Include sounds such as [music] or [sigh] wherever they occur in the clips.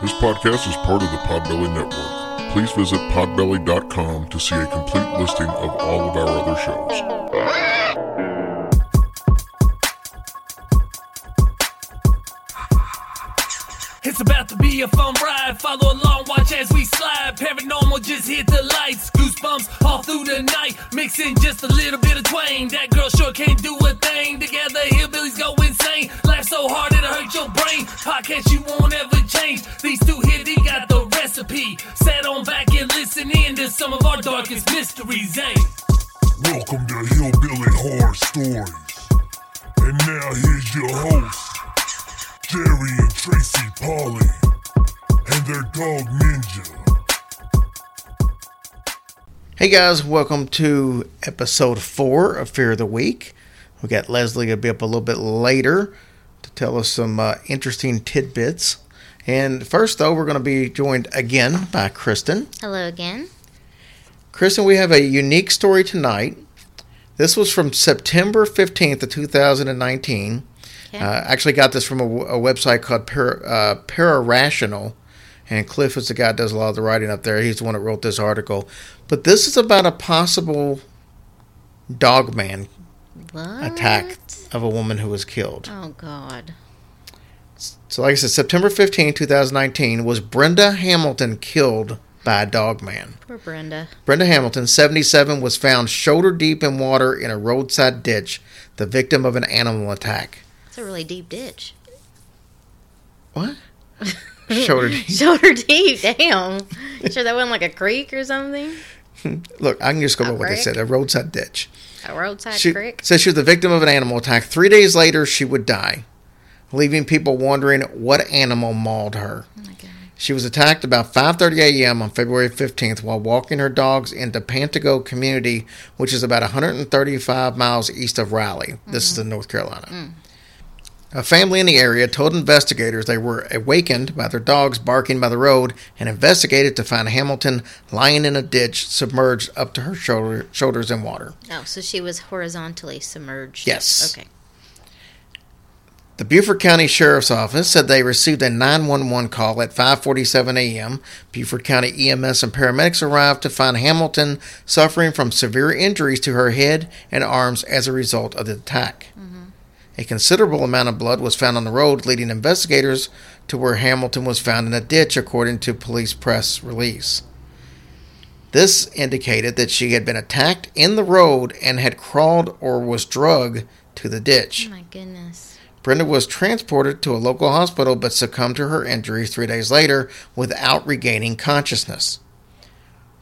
This podcast is part of the Podbelly Network. Please visit podbelly.com to see a complete listing of all of our other shows. It's about to be a fun ride. Follow along, watch as we slide. Paranormal just hit the lights. Goosebumps all through the night. Mixing just a little bit of twain. That girl sure can't do a thing. Together, hillbillies go insane. Laugh so hard it'll hurt your brain. Podcast you won't ever change. These two here, they got the recipe. Sit on back and listen in to some of our darkest mysteries, eh? Welcome to Hillbilly Horror Stories. And now here's your host, Jerry and Tracy Polly, and their dog Ninja. Hey guys, welcome to episode four of Fear of the Week. We got Leslie gonna be up a little bit later to tell us some uh, interesting tidbits. And first, though, we're going to be joined again by Kristen. Hello again. Kristen, we have a unique story tonight. This was from September 15th of 2019. Okay. Uh, actually got this from a, a website called Para, uh, Pararational. And Cliff is the guy that does a lot of the writing up there. He's the one that wrote this article. But this is about a possible dogman attack of a woman who was killed. Oh God. So, like I said, September 15, 2019, was Brenda Hamilton killed by a dogman. Poor Brenda. Brenda Hamilton, 77, was found shoulder deep in water in a roadside ditch, the victim of an animal attack. It's a really deep ditch. What? [laughs] shoulder [laughs] deep. Shoulder deep. Damn. sure that wasn't like a creek or something? [laughs] Look, I can just go by what they said a roadside ditch. A roadside She creek? says she was the victim of an animal attack. Three days later, she would die, leaving people wondering what animal mauled her. Oh. She was attacked about 5:30 a.m. on February 15th while walking her dogs into Pantego community, which is about 135 miles east of Raleigh. This is mm-hmm. in North Carolina. Mm. A family in the area told investigators they were awakened by their dogs barking by the road and investigated to find Hamilton lying in a ditch submerged up to her shoulder, shoulders in water. Oh, so she was horizontally submerged. Yes. Okay. The Beaufort County Sheriff's Office said they received a 911 call at 5:47 a.m. Beaufort County EMS and paramedics arrived to find Hamilton suffering from severe injuries to her head and arms as a result of the attack. Mm-hmm. A considerable amount of blood was found on the road, leading investigators to where Hamilton was found in a ditch, according to police press release. This indicated that she had been attacked in the road and had crawled or was drugged to the ditch. Oh my goodness. Brenda was transported to a local hospital but succumbed to her injuries three days later without regaining consciousness.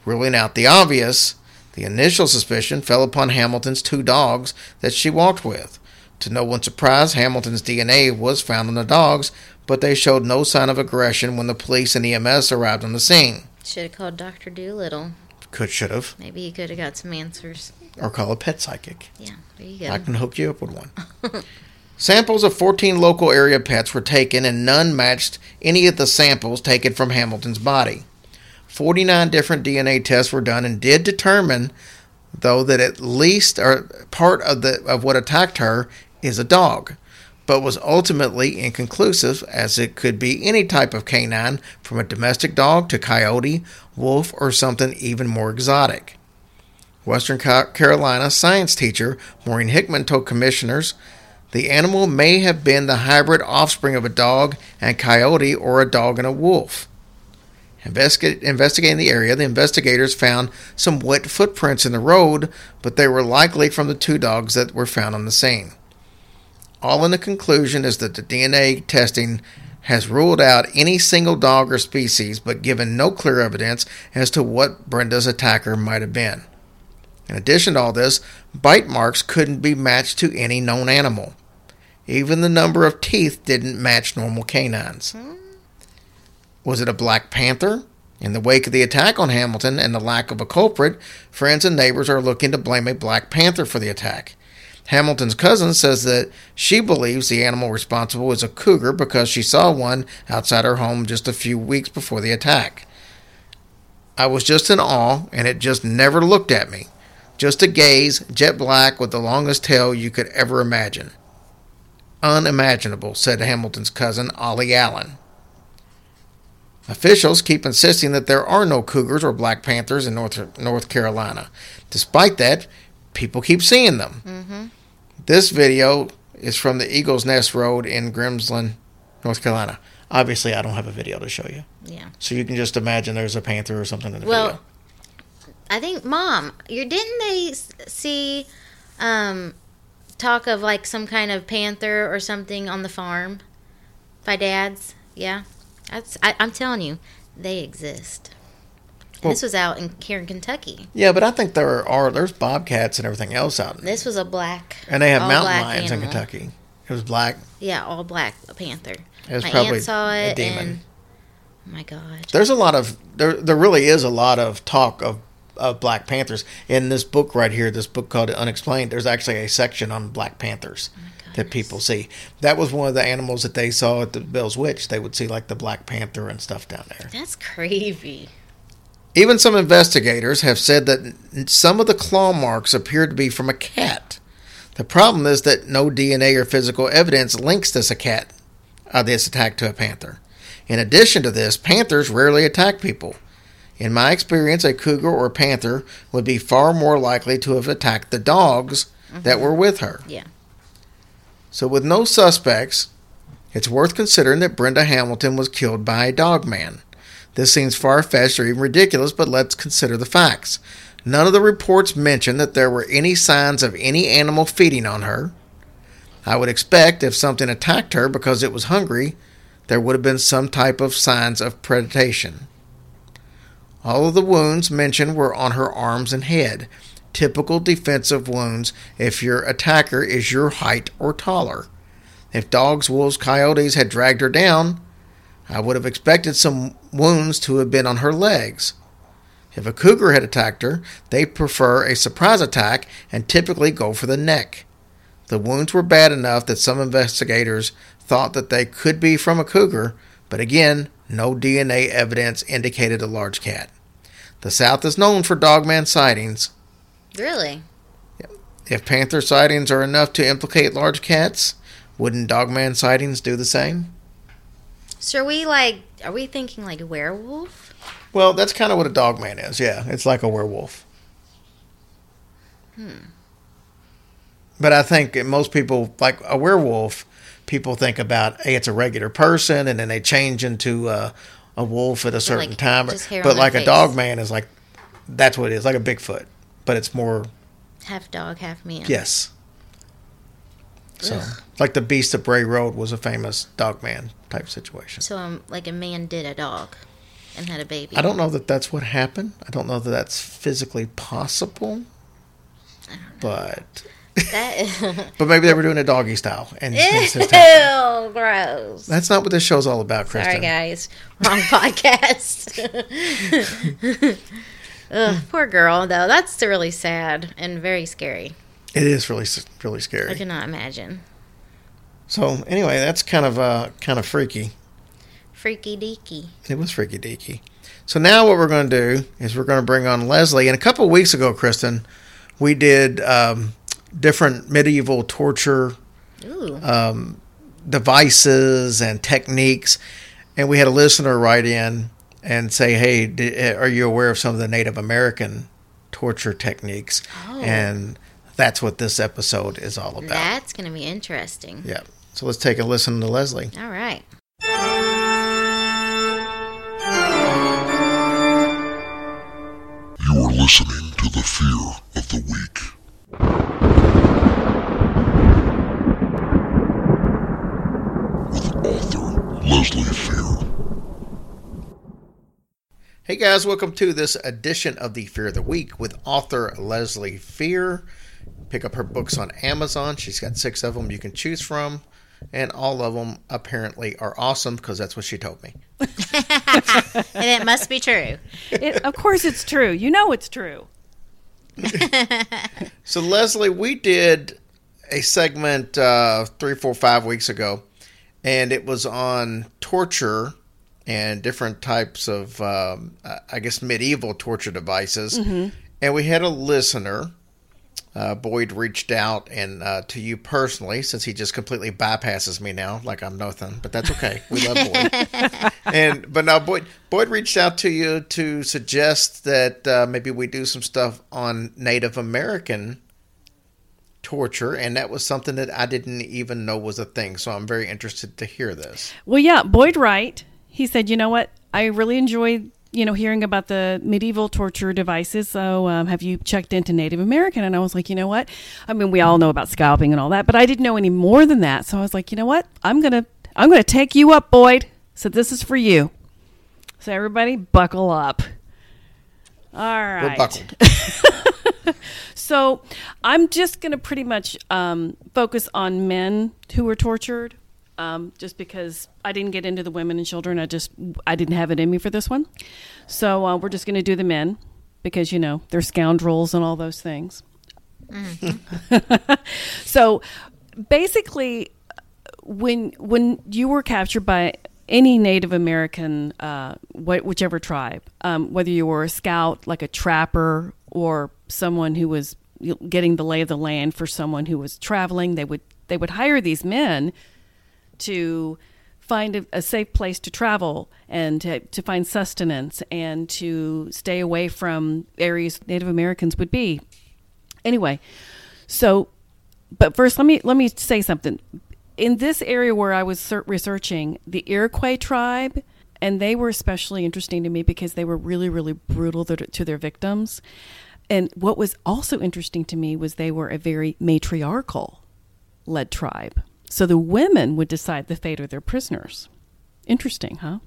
Ruling out the obvious, the initial suspicion fell upon Hamilton's two dogs that she walked with. To no one's surprise, Hamilton's DNA was found on the dogs, but they showed no sign of aggression when the police and EMS arrived on the scene. Should have called Dr. Dolittle. Could should have, Maybe he could have got some answers. or call a pet psychic. Yeah, there you go. I can hook you up with one. [laughs] Samples of 14 local area pets were taken, and none matched any of the samples taken from Hamilton's body. 49 different DNA tests were done and did determine, though, that at least or part of the of what attacked her is a dog, but was ultimately inconclusive as it could be any type of canine, from a domestic dog to coyote, wolf, or something even more exotic. Western Carolina science teacher Maureen Hickman told commissioners the animal may have been the hybrid offspring of a dog and coyote or a dog and a wolf. Investig- investigating the area, the investigators found some wet footprints in the road, but they were likely from the two dogs that were found on the scene. All in the conclusion is that the DNA testing has ruled out any single dog or species, but given no clear evidence as to what Brenda's attacker might have been. In addition to all this, bite marks couldn't be matched to any known animal. Even the number of teeth didn't match normal canines. Was it a black panther? In the wake of the attack on Hamilton and the lack of a culprit, friends and neighbors are looking to blame a black panther for the attack. Hamilton's cousin says that she believes the animal responsible is a cougar because she saw one outside her home just a few weeks before the attack. I was just in awe, and it just never looked at me. Just a gaze, jet black with the longest tail you could ever imagine. Unimaginable, said Hamilton's cousin, Ollie Allen. Officials keep insisting that there are no cougars or black panthers in North North Carolina. Despite that, people keep seeing them. Mm-hmm. This video is from the Eagles Nest Road in Grimesland, North Carolina. Obviously, I don't have a video to show you, Yeah. so you can just imagine there's a panther or something in the Well, video. I think, Mom, you didn't they see um, talk of like some kind of panther or something on the farm by Dad's? Yeah, that's. I, I'm telling you, they exist. Well- this was out in here in Kentucky. Yeah, but I think there are there's bobcats and everything else out, This was a black. and they have mountain lions in. Kentucky. It was black. Yeah, all black panther. It was My probably aunt saw a it, demon. and oh my god, There's a lot of there. There really is a lot of talk of, of Black Panthers in this book right here. This book called Unexplained. There's actually a section on Black Panthers oh that people see. That was one of the animals that they saw at the Bell's Witch. They would see like the Black Panther and stuff down there. that's creepy. Even some investigators have said that some of the claw marks appear to be from a cat. The problem is that no DNA or physical evidence links this a cat, uh, this attack to a panther. In addition to this, panthers rarely attack people. In my experience, a cougar or panther would be far more likely to have attacked the dogs that were with her. Yeah. So, with no suspects, it's worth considering that Brenda Hamilton was killed by a dog man. This seems far fetched or even ridiculous, but let's consider the facts. None of the reports mention that there were any signs of any animal feeding on her. I would expect if something attacked her because it was hungry, there would have been some type of signs of predation. All of the wounds mentioned were on her arms and head, typical defensive wounds if your attacker is your height or taller. If dogs, wolves, coyotes had dragged her down, I would have expected some wounds to have been on her legs. If a cougar had attacked her, they prefer a surprise attack and typically go for the neck. The wounds were bad enough that some investigators thought that they could be from a cougar, but again, no DNA evidence indicated a large cat. The South is known for dogman sightings. Really? If panther sightings are enough to implicate large cats, wouldn't dogman sightings do the same? So are we like? Are we thinking like a werewolf? Well, that's kind of what a dog man is. Yeah, it's like a werewolf. But I think most people, like a werewolf, people think about, hey, it's a regular person, and then they change into uh, a wolf at a certain like, time. But like a face. dogman is like, that's what it is, like a Bigfoot. But it's more, Half dog, half man. yes. So, Ugh. like the Beast of Bray Road was a famous dog man type situation. So um, like a man did a dog, and had a baby. I don't know that that's what happened. I don't know that that's physically possible. But That. [laughs] but maybe they were doing a doggy style, and Ew, gross. that's not what this show's all about, Kristen. Sorry, guys. Wrong [laughs] podcast. [laughs] Ugh, poor girl, though. That's really sad and very scary. It is really really scary. I cannot imagine. So anyway, that's kind of uh kind of freaky. Freaky deaky. It was freaky deaky. So now what we're going to do is we're going to bring on Leslie. And a couple of weeks ago, Kristen, we did um, different medieval torture Ooh. devices and techniques. And we had a listener write in and say, "Hey, di- are you aware of some of the Native American torture techniques?" Oh. And that's what this episode is all about. That's going to be interesting. yeah. So let's take a listen to Leslie. All right. You are listening to the Fear of the Week. With author Leslie Fear. Hey guys, welcome to this edition of the Fear of the Week with author Leslie Fear. Pick up her books on Amazon. She's got six of them you can choose from, and all of them apparently are awesome because that's what she told me. [laughs] And it must be true. It, of course, it's true. You know it's true. [laughs] So Leslie, we did a segment uh, three, four, five weeks ago, and it was on torture and different types of, um, I guess, medieval torture devices. And we had a listener uh, Boyd reached out and uh, to you personally, since he just completely bypasses me now, like I'm nothing. But that's okay. We love Boyd. [laughs] and but now Boyd Boyd reached out to you to suggest that uh, maybe we do some stuff on Native American torture, and that was something that I didn't even know was a thing. So I'm very interested to hear this. Well, yeah, Boyd Wright. He said, you know what? I really enjoyed you know, hearing about the medieval torture devices. So, um, have you checked into Native American? And I was like, you know what? I mean, we all know about scalping and all that, but I didn't know any more than that. So I was like, you know what? I'm gonna, I'm gonna take you up, Boyd. So this is for you. So everybody, buckle up. All right. [laughs] So I'm just going to pretty much um, focus on men who were tortured, um, just because I didn't get into the women and children. I just I didn't have it in me for this one. So uh, we're just going to do the men because you know they're scoundrels and all those things. [laughs] so basically, when when you were captured by any Native American, uh, wh- whichever tribe, um, whether you were a scout, like a trapper, or someone who was getting the lay of the land for someone who was traveling, they would they would hire these men to find a, a safe place to travel and to, to find sustenance and to stay away from areas Native Americans would be. Anyway, so but first let me let me say something. In this area where i was researching the iroquois tribe and they were especially interesting to me because they were really really brutal to, to their victims. And what was also interesting to me was they were a very matriarchal led tribe so the women would decide the fate of their prisoners interesting huh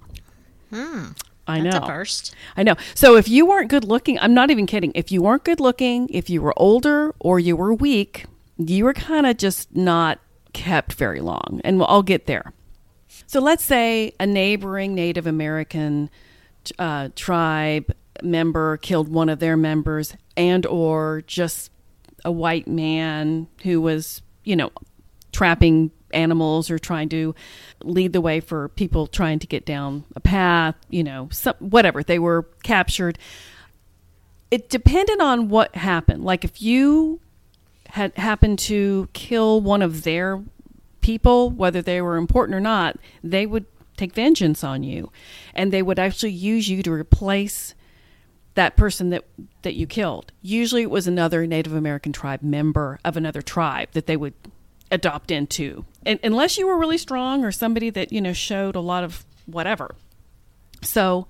I know. First. I know. So if you weren't good looking, I'm not even kidding. If you weren't good looking, if you were older or you were weak, you were kind of just not kept very long. And we'll, I'll get there. So let's say a neighboring Native American uh, tribe member killed one of their members and or just a white man who was, you know, trapping animals or trying to lead the way for people trying to get down a path, you know, some, whatever. They were captured. It depended on what happened. Like if you had happened to kill one of their people, whether they were important or not, they would take vengeance on you. And they would actually use you to replace that person that that you killed. Usually it was another Native American tribe member of another tribe that they would adopt into. And unless you were really strong or somebody that, you know, showed a lot of whatever. So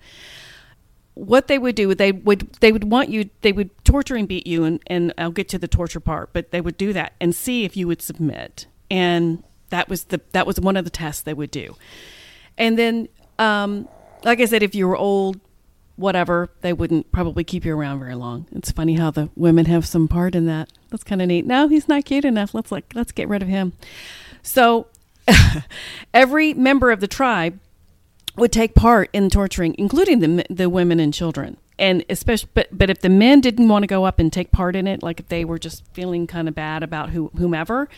what they would do they would they would want you they would torture and beat you and, and I'll get to the torture part, but they would do that and see if you would submit. And that was the that was one of the tests they would do. And then um like I said, if you were old, whatever, they wouldn't probably keep you around very long. It's funny how the women have some part in that. That's kind of neat. No, he's not cute enough. Let's like let's get rid of him. So [laughs] every member of the tribe would take part in torturing, including the the women and children. And especially, but but if the men didn't want to go up and take part in it, like if they were just feeling kind of bad about who, whomever,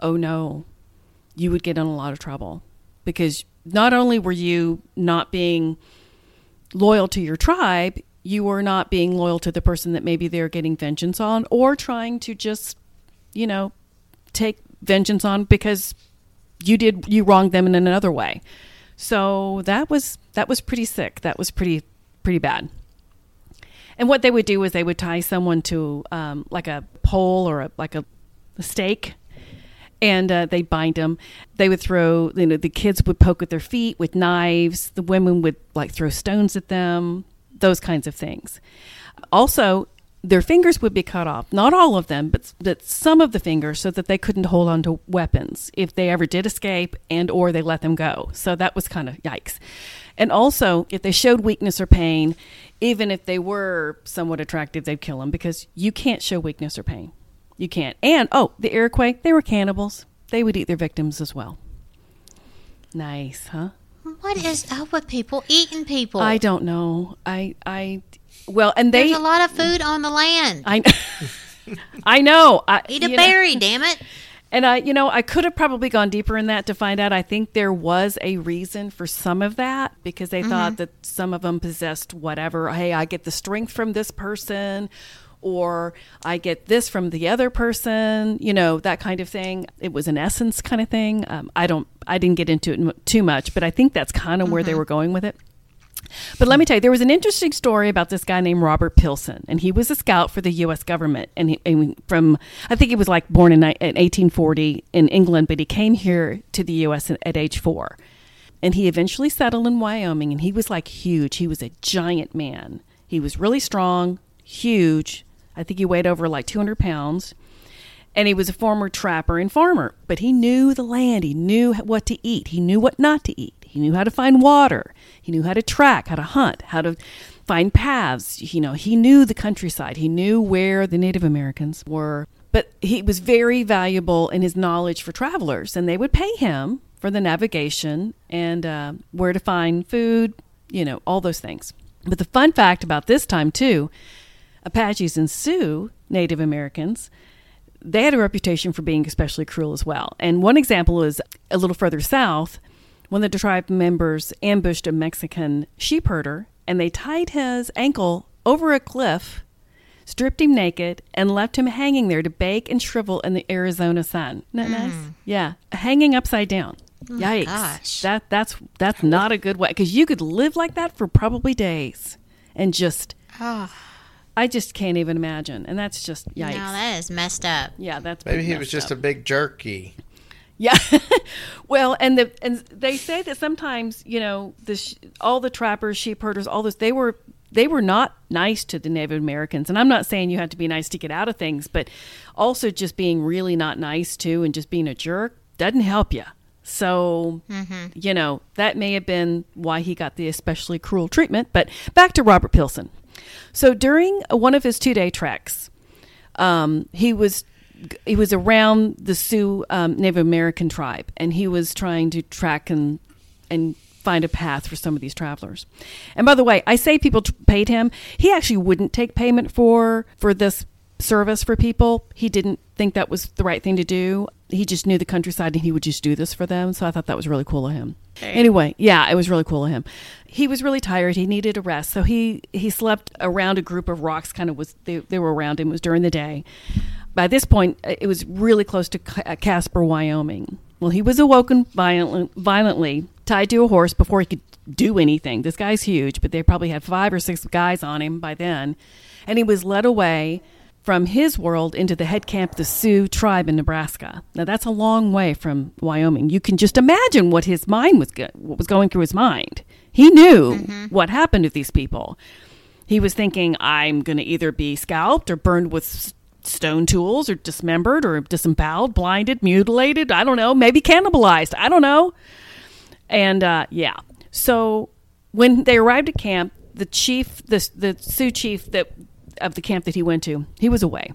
oh no, you would get in a lot of trouble because not only were you not being loyal to your tribe, you are not being loyal to the person that maybe they're getting vengeance on or trying to just, you know, take vengeance on because you did you wronged them in another way. So that was that was pretty sick. That was pretty pretty bad. And what they would do is they would tie someone to um, like a pole or a, like a, a stake, and uh, they bind them. They would throw, you know, the kids would poke with their feet with knives. The women would like throw stones at them. Those kinds of things. Also, their fingers would be cut off. Not all of them, but but some of the fingers, so that they couldn't hold on to weapons if they ever did escape and or they let them go. So that was kind of yikes. And also, if they showed weakness or pain, even if they were somewhat attractive, they'd kill them because you can't show weakness or pain. You can't. And oh, the Iroquois, they were cannibals. They would eat their victims as well. Nice, huh? What is up with people eating people? I don't know. I I well, and they There's a lot of food on the land. I [laughs] I know. I, Eat a you know- berry, damn it. And I, you know, I could have probably gone deeper in that to find out. I think there was a reason for some of that because they thought mm-hmm. that some of them possessed whatever. Hey, I get the strength from this person, or I get this from the other person, you know, that kind of thing. It was an essence kind of thing. Um, I don't, I didn't get into it too much, but I think that's kind of where they were going with it. But let me tell you, there was an interesting story about this guy named Robert Pilson, and he was a scout for the U.S. government. And, he, and from, I think he was like born in, in 1840 in England, but he came here to the U.S. at age four. And he eventually settled in Wyoming, and he was like huge. He was a giant man. He was really strong, huge. I think he weighed over like 200 pounds. And he was a former trapper and farmer, but he knew the land. He knew what to eat. He knew what not to eat. He knew how to find water. He knew how to track, how to hunt, how to find paths. You know, he knew the countryside. He knew where the Native Americans were. But he was very valuable in his knowledge for travelers, and they would pay him for the navigation and uh, where to find food, you know, all those things. But the fun fact about this time, too, Apaches and Sioux, Native Americans, they had a reputation for being especially cruel as well. And one example is a little further south when the tribe members ambushed a Mexican sheep herder and they tied his ankle over a cliff, stripped him naked, and left him hanging there to bake and shrivel in the Arizona sun. Isn't that nice? Mm. Yeah, hanging upside down. Oh Yikes! gosh. That that's that's not a good way because you could live like that for probably days and just. I just can't even imagine, and that's just yikes. No, that is messed up. yeah, that's Maybe he was just up. a big jerky. Yeah. [laughs] well, and the and they say that sometimes you know the sh- all the trappers, sheep herders, all this they were they were not nice to the Native Americans, and I'm not saying you have to be nice to get out of things, but also just being really not nice to and just being a jerk doesn't help you. So, mm-hmm. you know, that may have been why he got the especially cruel treatment. But back to Robert Pilson. So during one of his two day treks, um, he was he was around the Sioux um, Native American tribe, and he was trying to track and and find a path for some of these travelers. And by the way, I say people t- paid him. He actually wouldn't take payment for for this service for people. He didn't think that was the right thing to do. He just knew the countryside and he would just do this for them. So I thought that was really cool of him. Anyway, yeah, it was really cool of him. He was really tired. He needed a rest. So he he slept around a group of rocks kind of was they, they were around him. It was during the day. By this point, uh, it was really close to uh, Casper, Wyoming. Well, he was awoken violently, violently, tied to a horse before he could do anything. This guy's huge, but they probably had five or six guys on him by then. And he was led away from his world into the head camp, the Sioux tribe in Nebraska. Now, that's a long way from Wyoming. You can just imagine what his mind was, go- what was going through his mind. He knew what happened to these people. He was thinking, I'm going to either be scalped or burned with s- stone tools or dismembered or disemboweled, blinded, mutilated. I don't know. Maybe cannibalized. I don't know. And uh, yeah. So when they arrived at camp, the chief, the, the Sioux chief that of the camp that he went to, he was away.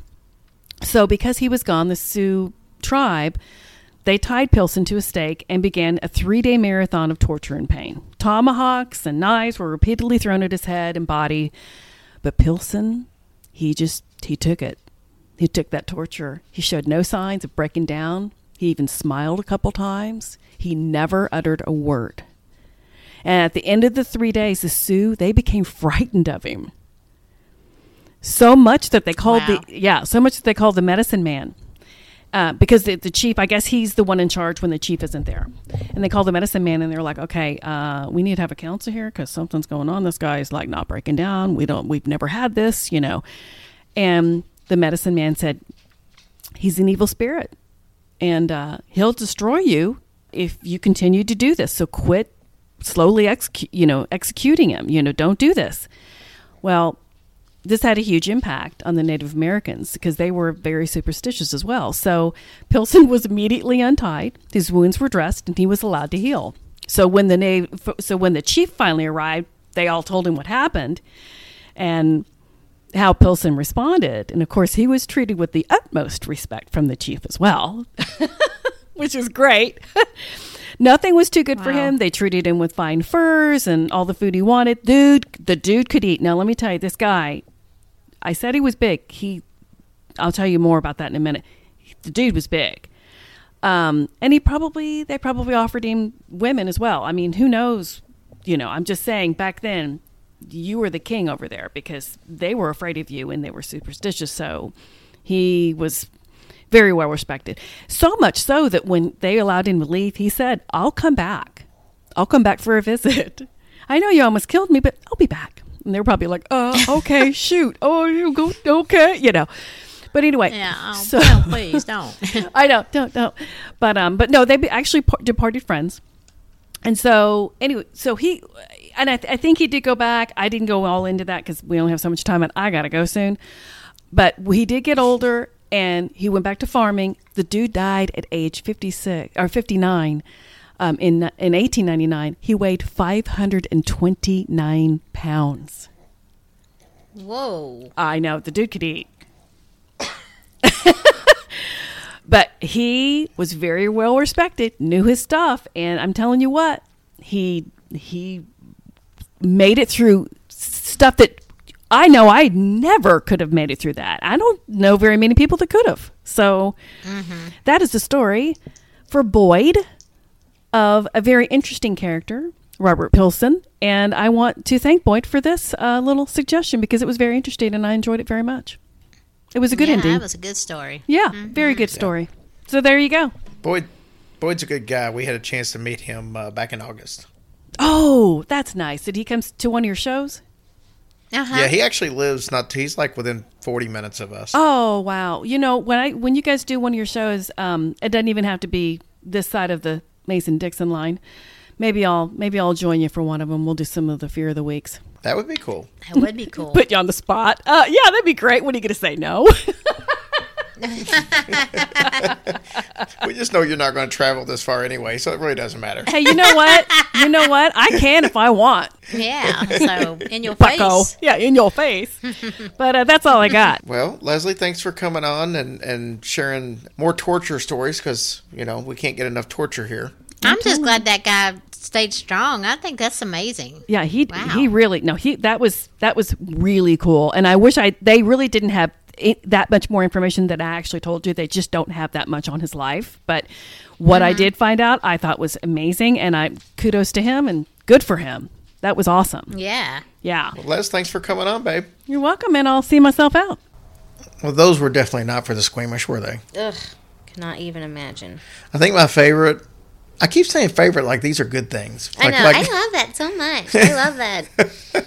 So because he was gone, the Sioux tribe, they tied Pilson to a stake and began a three day marathon of torture and pain. Tomahawks and knives were repeatedly thrown at his head and body. But Pilson, he just, he took it. He took that torture. He showed no signs of breaking down. He even smiled a couple times. He never uttered a word. And at the end of the three days, the Sioux, they became frightened of him. So much that they called Wow. the, yeah, so much that they called the medicine man. Uh, because the, the chief, I guess he's the one in charge when the chief isn't there. And they call the medicine man and they're like, okay, uh, we need to have a council here because something's going on. This guy's like not breaking down. We don't, we've never had this, you know. And the medicine man said, he's an evil spirit and uh, he'll destroy you if you continue to do this. So quit slowly execute, you know, executing him. You know, don't do this. Well, this had a huge impact on the Native Americans because they were very superstitious as well. So Pilson was immediately untied. His wounds were dressed, and he was allowed to heal. So when the so when the chief finally arrived, they all told him what happened, and how Pilson responded. And of course, he was treated with the utmost respect from the chief as well, [laughs] which is great. [laughs] Nothing was too good for him. They treated him with fine furs and all the food he wanted. Dude, the dude could eat. Now, let me tell you, this guy, I said he was big. He, I'll tell you more about that in a minute. The dude was big. Um, and he probably, they probably offered him women as well. I mean, who knows? You know, I'm just saying back then, you were the king over there because they were afraid of you and they were superstitious. So he was very well respected. So much so that when they allowed him to leave, he said, I'll come back. I'll come back for a visit. [laughs] I know you almost killed me, but I'll be back. And they were probably like, uh, okay, [laughs] shoot. Oh, you go, okay, you know. But anyway, Yeah. Oh, so please don't. [laughs] I know, don't, don't. But um, but no, they actually par- departed friends. And so anyway, so he and I, th- I think he did go back. I didn't go all into that because we only have so much time, and I gotta go soon. But he did get older, and he went back to farming. The dude died at age fifty six or fifty nine. Um, in in eighteen ninety nine, he weighed five hundred and twenty nine pounds. Whoa. I know the dude could eat. [laughs] but he was very well respected, knew his stuff, and I'm telling you what, he he made it through stuff that I know I never could have made it through that. I don't know very many people that could have. So that is the story for Boyd of a very interesting character, Robert Pilson. And I want to thank Boyd for this uh, little suggestion because it was very interesting and I enjoyed it very much. It was a good yeah, ending. that was a good story. yeah, very good story. So there you go. Boyd, Boyd's a good guy. We had a chance to meet him uh, back in August. Oh, that's nice. Did he come to one of your shows? Uh-huh. Yeah, he actually lives not. He's like within forty minutes of us. Oh wow! You know when I when you guys do one of your shows, um, it doesn't even have to be this side of the Mason Dixon line. Maybe I'll maybe I'll join you for one of them. We'll do some of the Fear of the Weeks. That would be cool. That would be [laughs] cool. Put you on the spot. Uh, yeah, that'd be great. What are you going to say? No. [laughs] [laughs] We just know you're not going to travel this far anyway, so it really doesn't matter. hey, you know what? You know what? I can if I want. yeah. [laughs] So in your Bucko. face. Yeah, in your face. but uh, that's all I got. Well, Leslie, thanks for coming on and, and sharing more torture stories because, you know, we can't get enough torture here. I'm just glad that guy stayed strong. I think that's amazing. Yeah, he Wow. he really no he that was that was really cool, and I wish I they really didn't have it, that much more information than I actually told you. They just don't have that much on his life, but what I mm-hmm. did find out, I thought was amazing, and I kudos to him and good for him. That was awesome. Yeah. Yeah, Les, thanks for coming on, babe. you're welcome, and I'll see myself out. Well, those were definitely not for the squeamish, were they? Ugh, cannot even imagine. I think my favorite. I keep saying favorite like these are good things. I know. like, I love that so much. I love that. [laughs]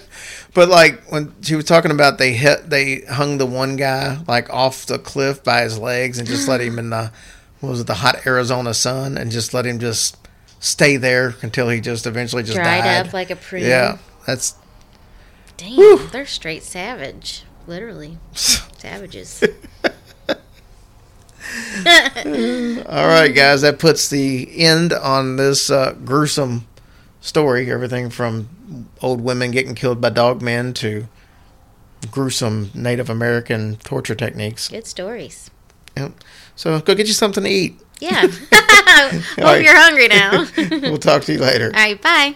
but like when she was talking about they hit, they hung the one guy like off the cliff by his legs and just let him in the what was it the hot Arizona sun and just let him just stay there until he just eventually just Dried died. up like a prune. Yeah, that's Damn, they're straight savage. Literally. [laughs] Savages. all right, guys. That puts the end on this uh, gruesome story. Everything from old women getting killed by dog men to gruesome Native American torture techniques. Good stories. Yep. So go get you something to eat. Yeah. [laughs] [laughs] Hope right. you're hungry now. [laughs] We'll talk to you later. All right, bye.